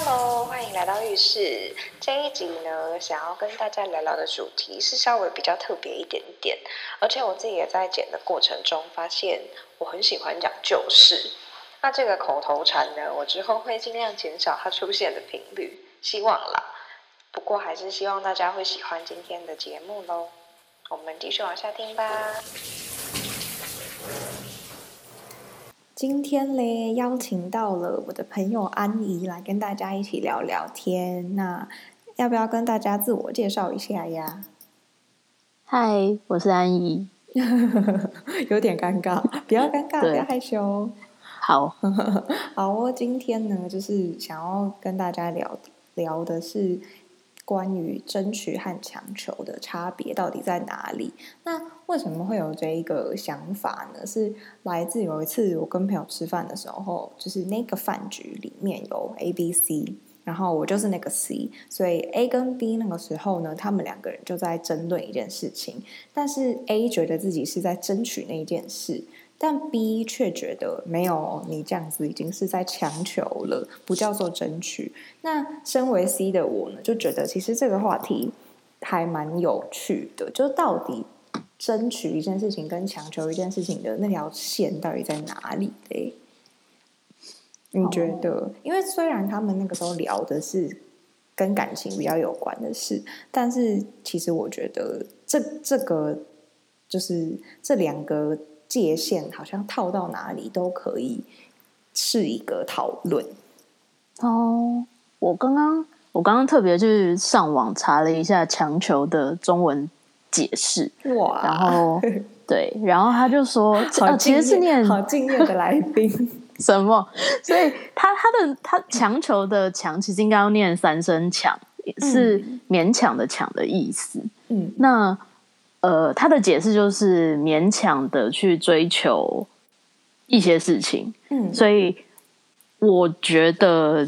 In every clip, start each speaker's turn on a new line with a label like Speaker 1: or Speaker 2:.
Speaker 1: Hello，欢迎来到浴室。这一集呢，想要跟大家聊聊的主题是稍微比较特别一点点，而且我自己也在剪的过程中发现，我很喜欢讲旧事。那这个口头禅呢，我之后会尽量减少它出现的频率，希望啦。不过还是希望大家会喜欢今天的节目喽。我们继续往下听吧。今天嘞，邀请到了我的朋友安怡来跟大家一起聊聊天。那要不要跟大家自我介绍一下呀？
Speaker 2: 嗨，我是安怡。
Speaker 1: 有点尴尬，不要尴尬，不要害羞。
Speaker 2: 好，
Speaker 1: 好哦。今天呢，就是想要跟大家聊聊的是。关于争取和强求的差别到底在哪里？那为什么会有这一个想法呢？是来自有一次我跟朋友吃饭的时候，就是那个饭局里面有 A、B、C，然后我就是那个 C，所以 A 跟 B 那个时候呢，他们两个人就在争论一件事情，但是 A 觉得自己是在争取那件事。但 B 却觉得没有，你这样子已经是在强求了，不叫做争取。那身为 C 的我呢，就觉得其实这个话题还蛮有趣的，就到底争取一件事情跟强求一件事情的那条线到底在哪里嘞？你觉得？Oh. 因为虽然他们那个时候聊的是跟感情比较有关的事，但是其实我觉得这这个就是这两个。界限好像套到哪里都可以是一个讨论
Speaker 2: 哦。我刚刚我刚刚特别去上网查了一下强求的中文解释哇，然后 对，然后他就说，
Speaker 1: 啊、其实是念好敬业的来宾
Speaker 2: 什么？所以他他的他强求的强其实应该要念三声强，是勉强的强的意思。嗯，那。呃，他的解释就是勉强的去追求一些事情，嗯，所以我觉得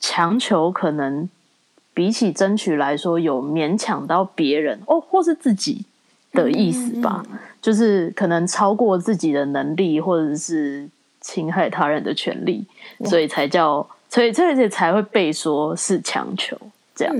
Speaker 2: 强求可能比起争取来说，有勉强到别人哦，或是自己的意思吧，嗯嗯。嗯，就是可能超过自己的能力，或者是侵害他人的权利，所以才叫，所以这些才会被说是强求这样。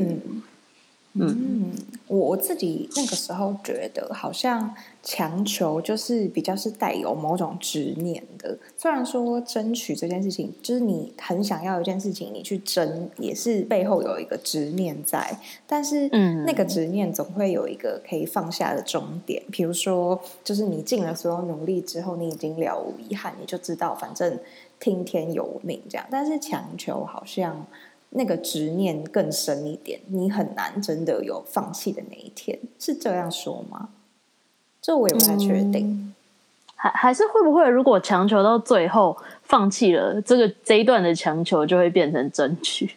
Speaker 2: 嗯
Speaker 1: 嗯，我我自己那个时候觉得，好像强求就是比较是带有某种执念的。虽然说争取这件事情，就是你很想要一件事情，你去争也是背后有一个执念在。但是，嗯，那个执念总会有一个可以放下的终点。比如说，就是你尽了所有努力之后，你已经了无遗憾，你就知道反正听天由命这样。但是强求好像。那个执念更深一点，你很难真的有放弃的那一天，是这样说吗？这我也不太确定。
Speaker 2: 还还是会不会，如果强求到最后放弃了，这个这一段的强求就会变成争取，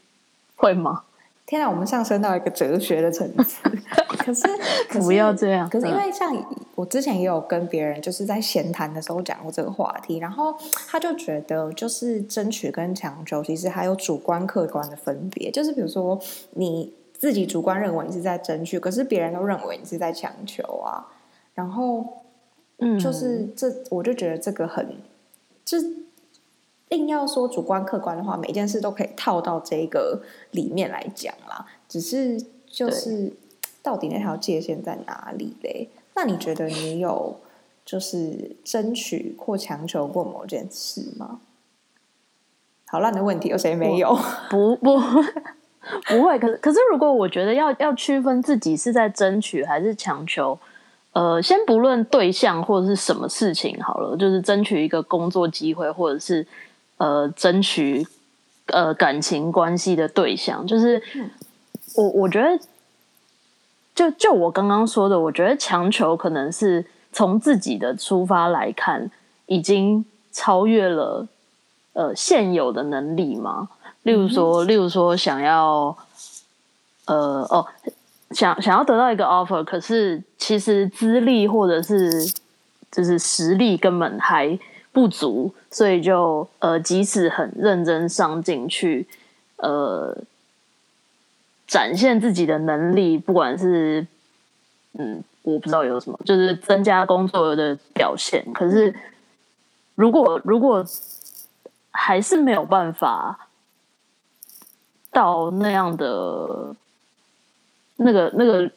Speaker 2: 会吗？
Speaker 1: 天哪，我们上升到一个哲学的层次。可是，可是
Speaker 2: 不要这样。
Speaker 1: 可是因为像我之前也有跟别人就是在闲谈的时候讲过这个话题，然后他就觉得就是争取跟强求其实还有主观客观的分别。就是比如说你自己主观认为你是在争取，可是别人都认为你是在强求啊。然后，嗯，就是这我就觉得这个很就。硬要说主观客观的话，每件事都可以套到这个里面来讲啦。只是就是到底那条界限在哪里嘞？那你觉得你有就是争取或强求过某件事吗？好烂的问题，有谁没有？
Speaker 2: 不不不会。可是可是，如果我觉得要要区分自己是在争取还是强求，呃，先不论对象或者是什么事情好了，就是争取一个工作机会，或者是。呃，争取呃感情关系的对象，就是我我觉得，就就我刚刚说的，我觉得强求可能是从自己的出发来看，已经超越了呃现有的能力嘛。例如说，例如说想要呃哦想想要得到一个 offer，可是其实资历或者是就是实力根本还不足，所以就呃，即使很认真上进去，呃，展现自己的能力，不管是嗯，我不知道有什么，就是增加工作的表现。可是，如果如果还是没有办法到那样的那个那个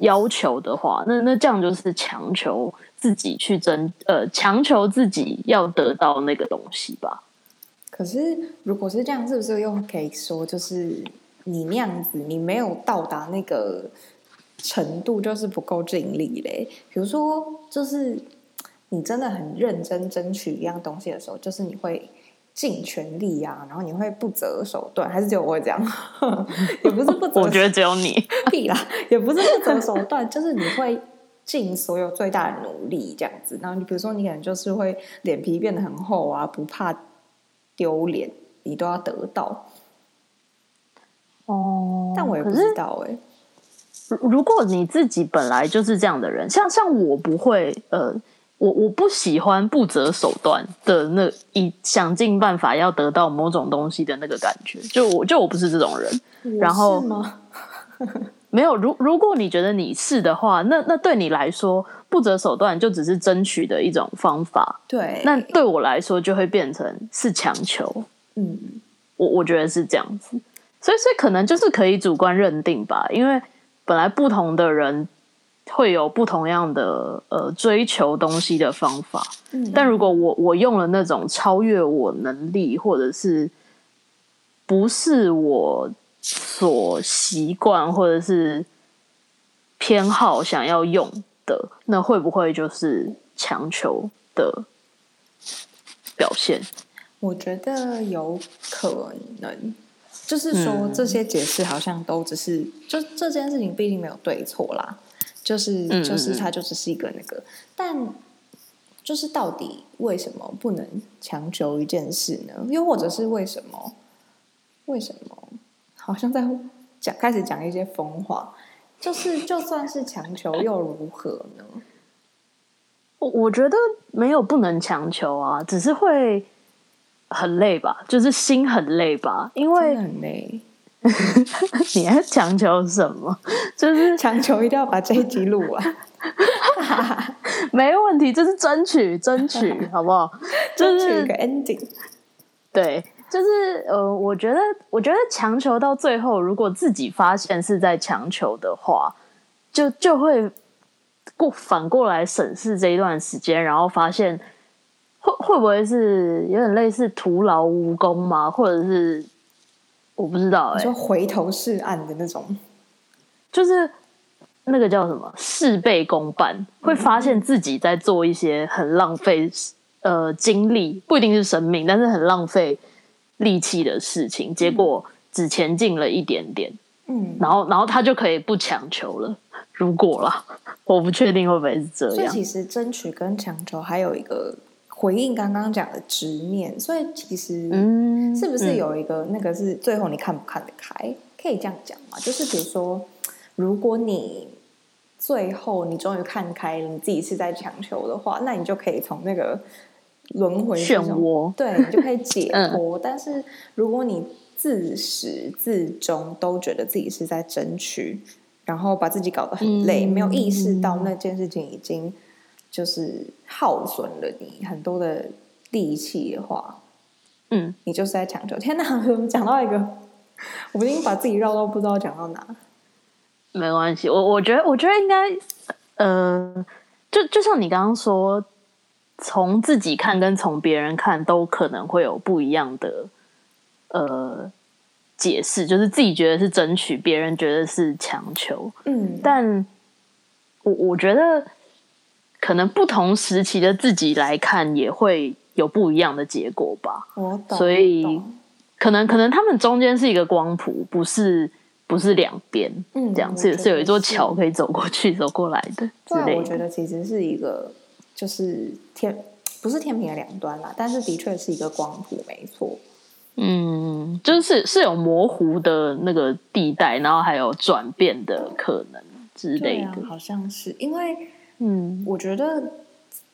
Speaker 2: 要求的话，那那这样就是强求自己去争，呃，强求自己要得到那个东西吧。
Speaker 1: 可是如果是这样，是不是又可以说，就是你那样子，你没有到达那个程度，就是不够尽力嘞？比如说，就是你真的很认真争取一样东西的时候，就是你会。尽全力啊，然后你会不择手段，还是只有我会这样？也不是不择，
Speaker 2: 我觉得只有你
Speaker 1: 屁啦，也不是不择手段，就是你会尽所有最大的努力这样子。然后你比如说，你可能就是会脸皮变得很厚啊，不怕丢脸，你都要得到。
Speaker 2: 哦，
Speaker 1: 但我也不知道哎、
Speaker 2: 欸。如果你自己本来就是这样的人，像像我不会呃。我我不喜欢不择手段的那一想尽办法要得到某种东西的那个感觉，就我就我不是这种人。然后没有，如如果你觉得你是的话，那那对你来说不择手段就只是争取的一种方法。
Speaker 1: 对，
Speaker 2: 那对我来说就会变成是强求。嗯，我我觉得是这样子，所以所以可能就是可以主观认定吧，因为本来不同的人。会有不同样的呃追求东西的方法，嗯，但如果我我用了那种超越我能力，或者是不是我所习惯或者是偏好想要用的，那会不会就是强求的表现？
Speaker 1: 我觉得有可能，就是说这些解释好像都只是，嗯、就这件事情毕竟没有对错啦。就是就是，它就只是一个那个，但就是到底为什么不能强求一件事呢？又或者是为什么？为什么？好像在讲开始讲一些疯话，就是就算是强求又如何呢？
Speaker 2: 我我觉得没有不能强求啊，只是会很累吧，就是心很累吧，因为
Speaker 1: 很累。
Speaker 2: 你还强求什么？就是
Speaker 1: 强求一定要把这一集录完，
Speaker 2: 没问题，就是争取争取，好不好？就是
Speaker 1: 争取一个 ending。
Speaker 2: 对，就是呃，我觉得，我觉得强求到最后，如果自己发现是在强求的话，就就会过反过来审视这一段时间，然后发现会会不会是有点类似徒劳无功吗？或者是？我不知道哎、
Speaker 1: 就，回头是岸的那种，
Speaker 2: 就是那个叫什么事倍功半，会发现自己在做一些很浪费呃精力，不一定是生命，但是很浪费力气的事情，结果只前进了一点点，嗯，然后然后他就可以不强求了。如果啦，我不确定会不会是这样。
Speaker 1: 所以其实争取跟强求还有一个。回应刚刚讲的直面，所以其实是不是有一个那个是最后你看不看得开？嗯、可以这样讲嘛？就是比如说，如果你最后你终于看开了，你自己是在强求的话，那你就可以从那个轮回
Speaker 2: 漩涡，
Speaker 1: 对，你就可以解脱。嗯、但是如果你自始至终都觉得自己是在争取，然后把自己搞得很累，嗯、没有意识到那件事情已经。就是耗损了你很多的力气的话，嗯，你就是在强求。天哪，我们讲到一个，我已经把自己绕到不知道讲到哪。
Speaker 2: 没关系，我我觉得，我觉得应该，呃，就就像你刚刚说，从自己看跟从别人看都可能会有不一样的呃解释，就是自己觉得是争取，别人觉得是强求。嗯，但我我觉得。可能不同时期的自己来看，也会有不一样的结果吧。
Speaker 1: 我懂，
Speaker 2: 所以可能可能他们中间是一个光谱，不是不是两边，嗯，这样是是有一座桥可以走过去、走过来的。
Speaker 1: 对，我觉得其实是一个，就是天不是天平的两端啦，但是的确是一个光谱，没错。
Speaker 2: 嗯，就是是有模糊的那个地带，然后还有转变的可能之类的，
Speaker 1: 啊、好像是因为。嗯，我觉得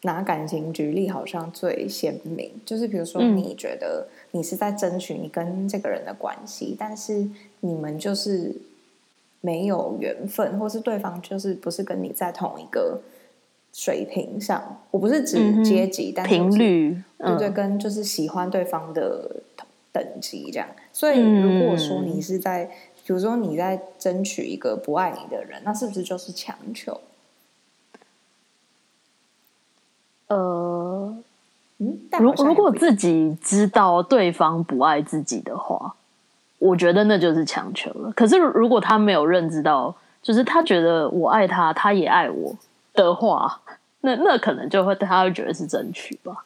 Speaker 1: 拿感情举例好像最鲜明，就是比如说，你觉得你是在争取你跟这个人的关系，嗯、但是你们就是没有缘分，或是对方就是不是跟你在同一个水平上。我不是指阶级，嗯、但是、
Speaker 2: 频率，
Speaker 1: 对对，跟就是喜欢对方的等级这样。所以如果说你是在，嗯、比如说你在争取一个不爱你的人，那是不是就是强求？
Speaker 2: 呃，嗯，如如果自己知道对方不爱自己的话，我觉得那就是强求了。可是如果他没有认知到，就是他觉得我爱他，他也爱我的话，那那可能就会他会觉得是争取吧。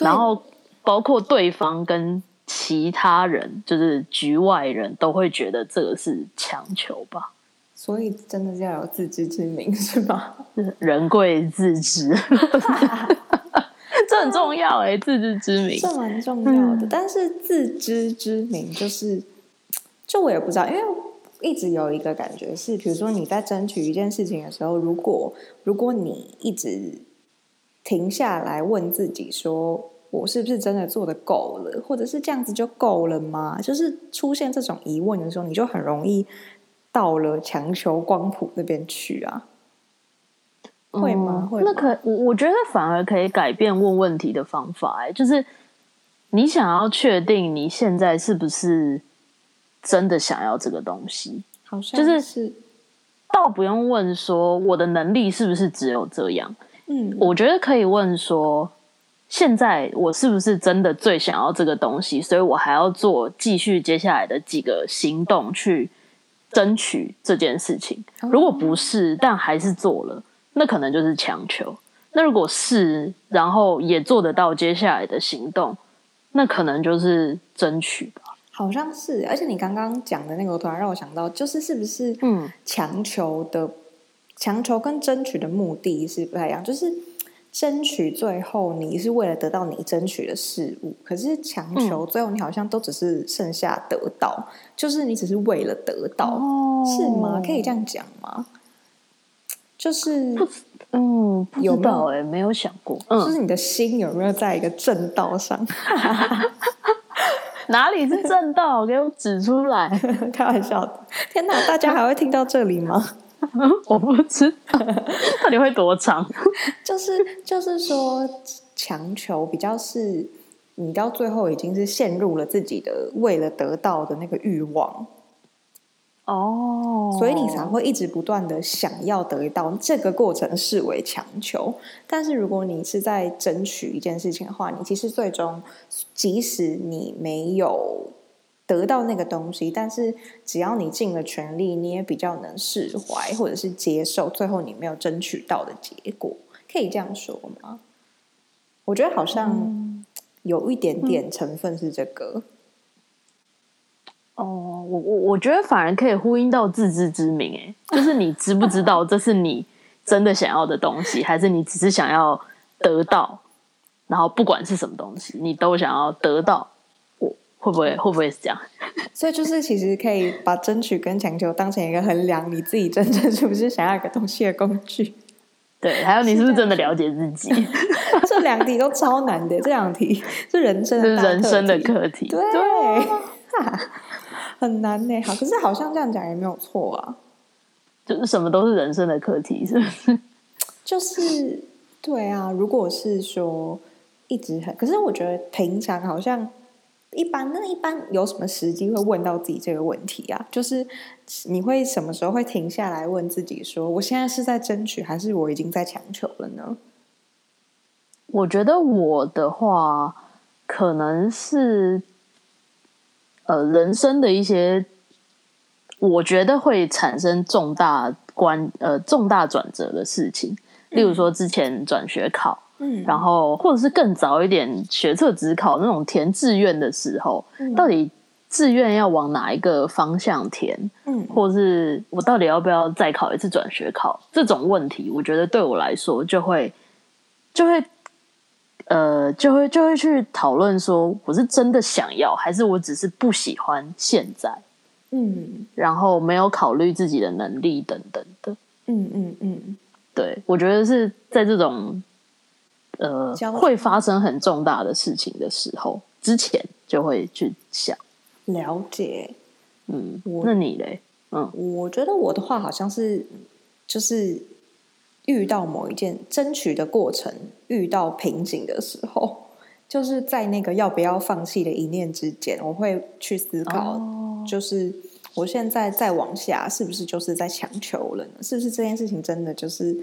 Speaker 2: 然后包括对方跟其他人，就是局外人都会觉得这个是强求吧。
Speaker 1: 所以真的是要有自知之明，是吧？
Speaker 2: 人贵自知，这很重要哎、欸，自知之明，
Speaker 1: 这蛮重要的。嗯、但是自知之明就是，就我也不知道，因为一直有一个感觉是，比如说你在争取一件事情的时候，如果如果你一直停下来问自己说，我是不是真的做的够了，或者是这样子就够了吗？就是出现这种疑问的时候，你就很容易。到了强求光谱那边去啊？会吗？会吗？
Speaker 2: 那可我我觉得反而可以改变问问题的方法，哎，就是你想要确定你现在是不是真的想要这个东西，
Speaker 1: 好像是，
Speaker 2: 就是倒不用问说我的能力是不是只有这样，嗯，我觉得可以问说，现在我是不是真的最想要这个东西，所以我还要做继续接下来的几个行动去。争取这件事情，如果不是，但还是做了，那可能就是强求。那如果是，然后也做得到接下来的行动，那可能就是争取吧。
Speaker 1: 好像是，而且你刚刚讲的那个，突然让我想到，就是是不是嗯，强求的、嗯、强求跟争取的目的是不太一样，就是。争取最后你是为了得到你争取的事物，可是强求最后你好像都只是剩下得到，嗯、就是你只是为了得到，哦、是吗？可以这样讲吗？就是
Speaker 2: 嗯，不知道哎、欸，没有想过，
Speaker 1: 就是你的心有没有在一个正道上？
Speaker 2: 哪里是正道？给我指出来！
Speaker 1: 开玩笑的，天哪，大家还会听到这里吗？
Speaker 2: 我不知道 到底会多长，
Speaker 1: 就是就是说，强求比较是你到最后已经是陷入了自己的为了得到的那个欲望
Speaker 2: 哦，
Speaker 1: 所以你才会一直不断的想要得到，这个过程视为强求。但是如果你是在争取一件事情的话，你其实最终即使你没有。得到那个东西，但是只要你尽了全力，你也比较能释怀或者是接受最后你没有争取到的结果，可以这样说吗？我觉得好像有一点点成分是这
Speaker 2: 个。哦，我我我觉得反而可以呼应到自知之明，哎，就是你知不知道这是你真的想要的东西，还是你只是想要得到？然后不管是什么东西，你都想要得到。我会不会会不会是这样？
Speaker 1: 所以就是其实可以把争取跟强求当成一个衡量你自己真正是不是想要一个东西的工具。
Speaker 2: 对，还有你是不是真的了解自己？
Speaker 1: 这两题都超难的，这两题是人生
Speaker 2: 人生的课题。
Speaker 1: 对，对 很难呢。好，可是好像这样讲也没有错啊。
Speaker 2: 就是什么都是人生的课题，是不是？
Speaker 1: 就是对啊。如果是说一直很，可是我觉得平常好像。一般，那一般有什么时机会问到自己这个问题啊？就是你会什么时候会停下来问自己说：“我现在是在争取，还是我已经在强求了呢？”
Speaker 2: 我觉得我的话，可能是呃人生的一些，我觉得会产生重大关呃重大转折的事情，例如说之前转学考。嗯，然后或者是更早一点学测只考那种填志愿的时候，嗯、到底志愿要往哪一个方向填？嗯，或是我到底要不要再考一次转学考？这种问题，我觉得对我来说就会就会呃就会就会去讨论说，我是真的想要，还是我只是不喜欢现在？嗯，然后没有考虑自己的能力等等的。嗯嗯嗯，对，我觉得是在这种。呃，会发生很重大的事情的时候，之前就会去想
Speaker 1: 了解。
Speaker 2: 嗯，那你嘞？嗯，
Speaker 1: 我觉得我的话好像是，就是遇到某一件争取的过程遇到瓶颈的时候，就是在那个要不要放弃的一念之间，我会去思考，哦、就是我现在再往下，是不是就是在强求了呢？是不是这件事情真的就是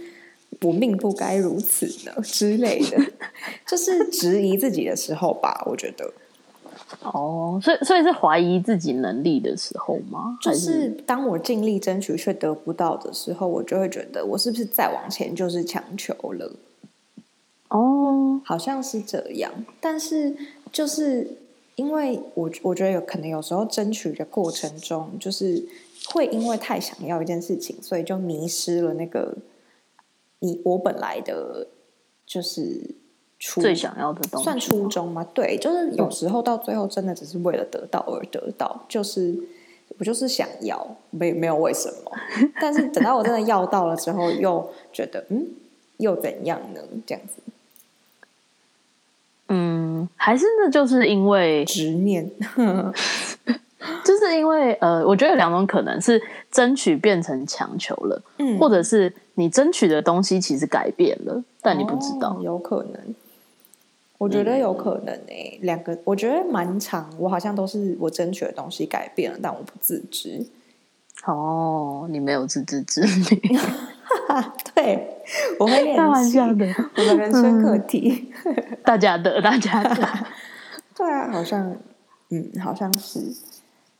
Speaker 1: 我命不该如此呢？之类的，就是质疑自己的时候吧，我觉得。
Speaker 2: 哦，所以所以是怀疑自己能力的时候吗？
Speaker 1: 就是当我尽力争取却得不到的时候，我就会觉得我是不是再往前就是强求了？
Speaker 2: 哦，
Speaker 1: 好像是这样，但是就是因为我我觉得有可能有时候争取的过程中，就是会因为太想要一件事情，所以就迷失了那个你我本来的，就是初
Speaker 2: 最想要的东西，
Speaker 1: 算初衷吗？对，就是有时候到最后真的只是为了得到而得到，就是我就是想要，没没有为什么，但是等到我真的要到了之后，又觉得嗯，又怎样呢？这样子。
Speaker 2: 嗯，还是那就是因为
Speaker 1: 执念，
Speaker 2: 就是因为呃，我觉得有两种可能是争取变成强求了，嗯，或者是你争取的东西其实改变了，但你不知道，
Speaker 1: 哦、有可能，我觉得有可能诶、欸，两、嗯、个我觉得蛮长，我好像都是我争取的东西改变了，但我不自知。
Speaker 2: 哦，你没有自知之明。
Speaker 1: 对，我会练习。开玩笑的，我的人生课题，
Speaker 2: 嗯、大家的，大家的。
Speaker 1: 对啊，好像，嗯，好像是，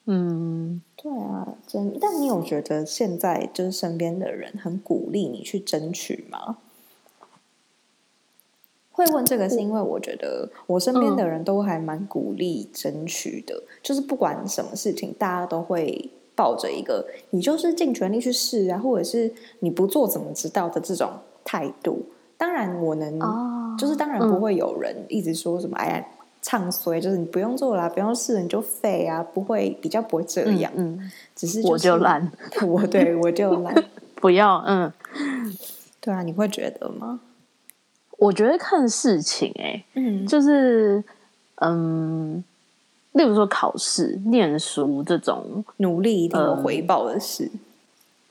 Speaker 2: 嗯，
Speaker 1: 对啊，真。但你有觉得现在就是身边的人很鼓励你去争取吗？会问这个是因为我觉得我身边的人都还蛮鼓励争取的，嗯、就是不管什么事情，大家都会。抱着一个你就是尽全力去试啊，或者是你不做怎么知道的这种态度。当然，我能、哦、就是当然不会有人一直说什么、嗯、哎呀唱衰，就是你不用做啦，不用试你就废啊，不会比较不会这样。
Speaker 2: 嗯，嗯
Speaker 1: 只是、就是、
Speaker 2: 我就懒，
Speaker 1: 我对我就懒，
Speaker 2: 不要嗯。
Speaker 1: 对啊，你会觉得吗？
Speaker 2: 我觉得看事情哎、欸，嗯，就是嗯。例如说考试、念书这种
Speaker 1: 努力一定有回报的事，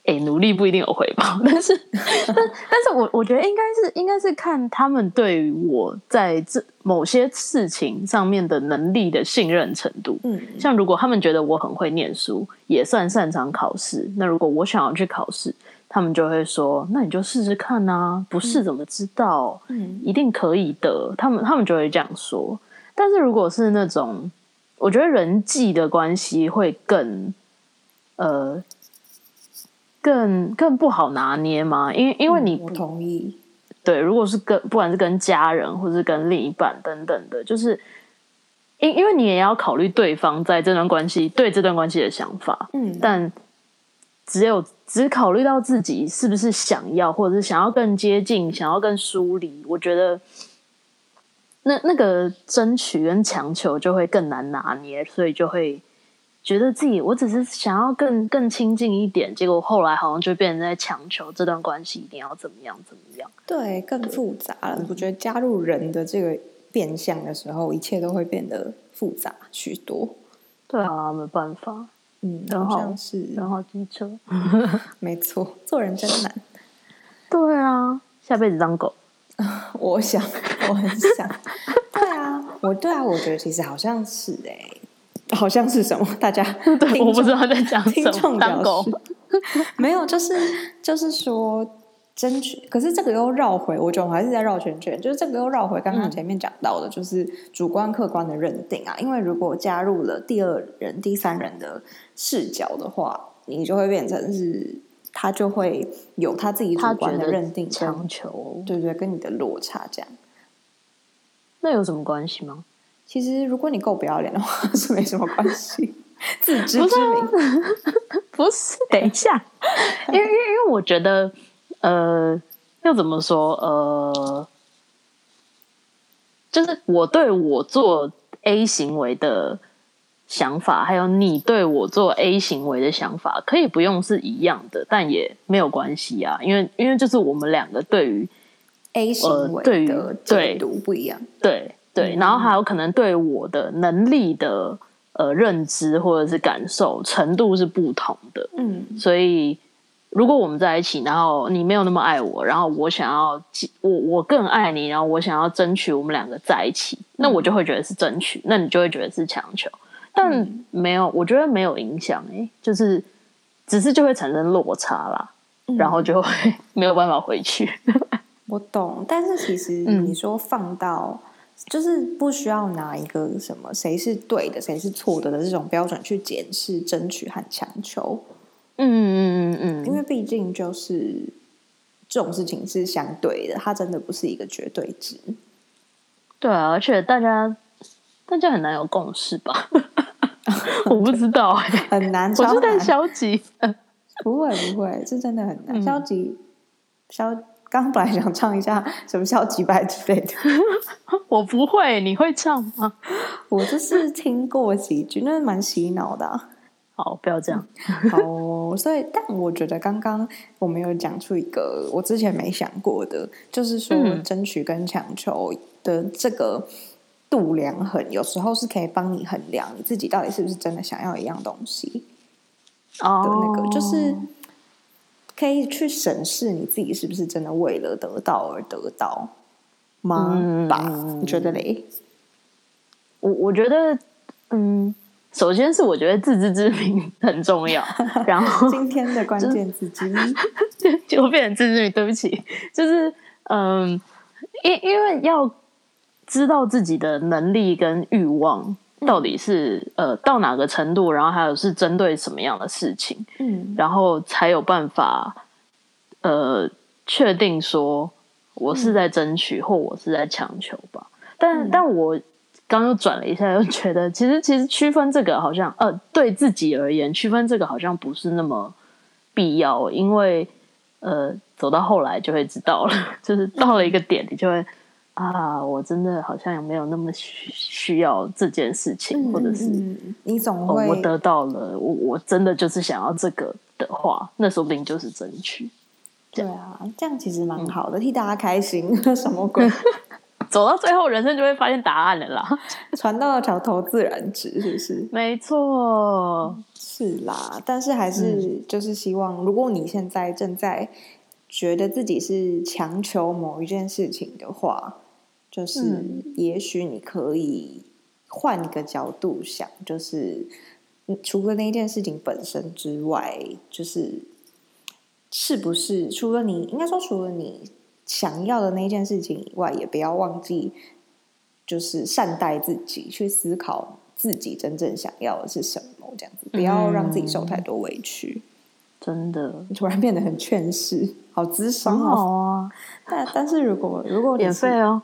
Speaker 2: 哎、努力不一定有回报，但是，但但是我我觉得应该是应该是看他们对于我在这某些事情上面的能力的信任程度。嗯，像如果他们觉得我很会念书，也算擅长考试，那如果我想要去考试，他们就会说：“那你就试试看啊，不试怎么知道？嗯，一定可以的。”他们他们就会这样说。但是如果是那种我觉得人际的关系会更，呃，更更不好拿捏嘛，因为因为你
Speaker 1: 不同意，
Speaker 2: 对，如果是跟不管是跟家人或者是跟另一半等等的，就是因因为你也要考虑对方在这段关系对这段关系的想法，嗯，但只有只考虑到自己是不是想要，或者是想要更接近，想要更疏离，我觉得。那那个争取跟强求就会更难拿捏，所以就会觉得自己我只是想要更更亲近一点，结果后来好像就变成在强求这段关系一定要怎么样怎么样。
Speaker 1: 对，更复杂了。我觉得加入人的这个变相的时候，一切都会变得复杂许多。
Speaker 2: 对啊，没办法。
Speaker 1: 嗯，然后是
Speaker 2: 然后机车。
Speaker 1: 没错，做人真难。
Speaker 2: 对啊，下辈子当狗。
Speaker 1: 我想，我很想，对啊，我对啊，我觉得其实好像是哎、欸，好像是什么？大家
Speaker 2: 对，我不知道在讲什么。
Speaker 1: 听众当狗没有，就是就是说争取，可是这个又绕回，我觉得我还是在绕圈圈。就是这个又绕回刚刚前面讲到的，就是主观客观的认定啊。嗯、因为如果加入了第二人、第三人的视角的话，你就会变成是。他就会有他自己主观的认定，
Speaker 2: 强求，
Speaker 1: 对对，跟你的落差这样，
Speaker 2: 那有什么关系吗？
Speaker 1: 其实如果你够不要脸的话，是没什么关系。自知之明，
Speaker 2: 不是，不是。等一下，因为因为因为我觉得，呃，要怎么说？呃，就是我对我做 A 行为的。想法还有你对我做 A 行为的想法，可以不用是一样的，但也没有关系啊，因为因为就是我们两个对于
Speaker 1: A 行为的解读不一样，
Speaker 2: 对对，然后还有可能对我的能力的呃认知或者是感受程度是不同的，嗯，所以如果我们在一起，然后你没有那么爱我，然后我想要我我更爱你，然后我想要争取我们两个在一起，那我就会觉得是争取，那你就会觉得是强求。但没有，我觉得没有影响诶，就是只是就会产生落差啦，然后就会没有办法回去。
Speaker 1: 我懂，但是其实你说放到。就是不需要拿一个什么谁是对的，谁是错的的这种标准去检视争取和强求。
Speaker 2: 嗯嗯嗯嗯，
Speaker 1: 因为毕竟就是这种事情是相对的，它真的不是一个绝对值。
Speaker 2: 对啊，而且大家大家很难有共识吧？我不知道、欸，
Speaker 1: 很难，
Speaker 2: 我是太消极。
Speaker 1: 不会不会，是真的很难，消极消。刚本来想唱一下什么消极败之类的，
Speaker 2: 我不会，你会唱吗？
Speaker 1: 我就是听过几句，那蛮洗脑的啊。
Speaker 2: 好，不要这样。
Speaker 1: 好哦，所以但我觉得刚刚我们有讲出一个我之前没想过的，就是说争取跟强求的这个度量衡，有时候是可以帮你衡量你自己到底是不是真的想要一样东西。哦，的那个就是。可以去审视你自己是不是真的为了得到而得到吗？嗯、吧？你觉得嘞？
Speaker 2: 我我觉得，嗯，首先是我觉得自知之明很重要。然后
Speaker 1: 今天的关键字之一
Speaker 2: 就，就变成自知之明。对不起，就是嗯，因因为要知道自己的能力跟欲望到底是、嗯、呃到哪个程度，然后还有是针对什么样的事情，嗯，然后才有办法呃确定说我是在争取、嗯、或我是在强求吧。但、嗯、但我刚又转了一下，又觉得其实其实区分这个好像呃对自己而言区分这个好像不是那么必要，因为呃走到后来就会知道了，就是到了一个点，你就会。啊，我真的好像也没有那么需需要这件事情，嗯、或者是
Speaker 1: 你总会、
Speaker 2: 哦、我得到了，我我真的就是想要这个的话，那说不定就是争取。
Speaker 1: 对啊，这样其实蛮好的，嗯、替大家开心。什么鬼？
Speaker 2: 走到最后，人生就会发现答案了啦。
Speaker 1: 船到桥头自然直，是不是？
Speaker 2: 没错，
Speaker 1: 是啦。但是还是就是希望，如果你现在正在觉得自己是强求某一件事情的话。就是，也许你可以换一个角度想，就是除了那件事情本身之外，就是是不是除了你应该说除了你想要的那件事情以外，也不要忘记，就是善待自己，去思考自己真正想要的是什么，这样子不要让自己受太多委屈。
Speaker 2: 真的，
Speaker 1: 突然变得很劝世，好咨商
Speaker 2: 哦。好啊，
Speaker 1: 但但是如果如果
Speaker 2: 免费哦，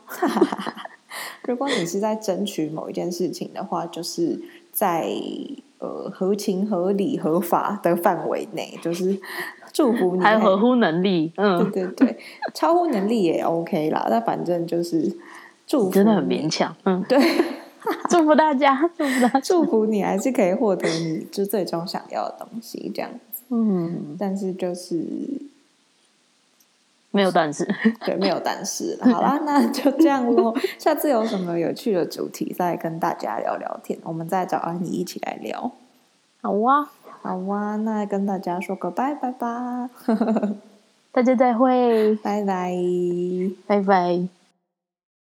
Speaker 1: 如果你是在争取某一件事情的话，就是在呃合情合理合法的范围内，就是祝福你，
Speaker 2: 还合乎能力，嗯，
Speaker 1: 对对对，超乎能力也 OK 啦。那反正就是祝福，
Speaker 2: 真的很勉强，嗯，
Speaker 1: 对，
Speaker 2: 祝福大家，祝福大家，
Speaker 1: 祝福你还是可以获得你就最终想要的东西，这样。嗯，但是就是
Speaker 2: 没有但是，
Speaker 1: 对，没有但是。好啦，那就这样咯。下次有什么有趣的主题，再跟大家聊聊天。我们再找安妮一起来聊。
Speaker 2: 好啊，
Speaker 1: 好啊，那跟大家说个拜拜吧。
Speaker 2: 大家再会，
Speaker 1: 拜拜，
Speaker 2: 拜拜。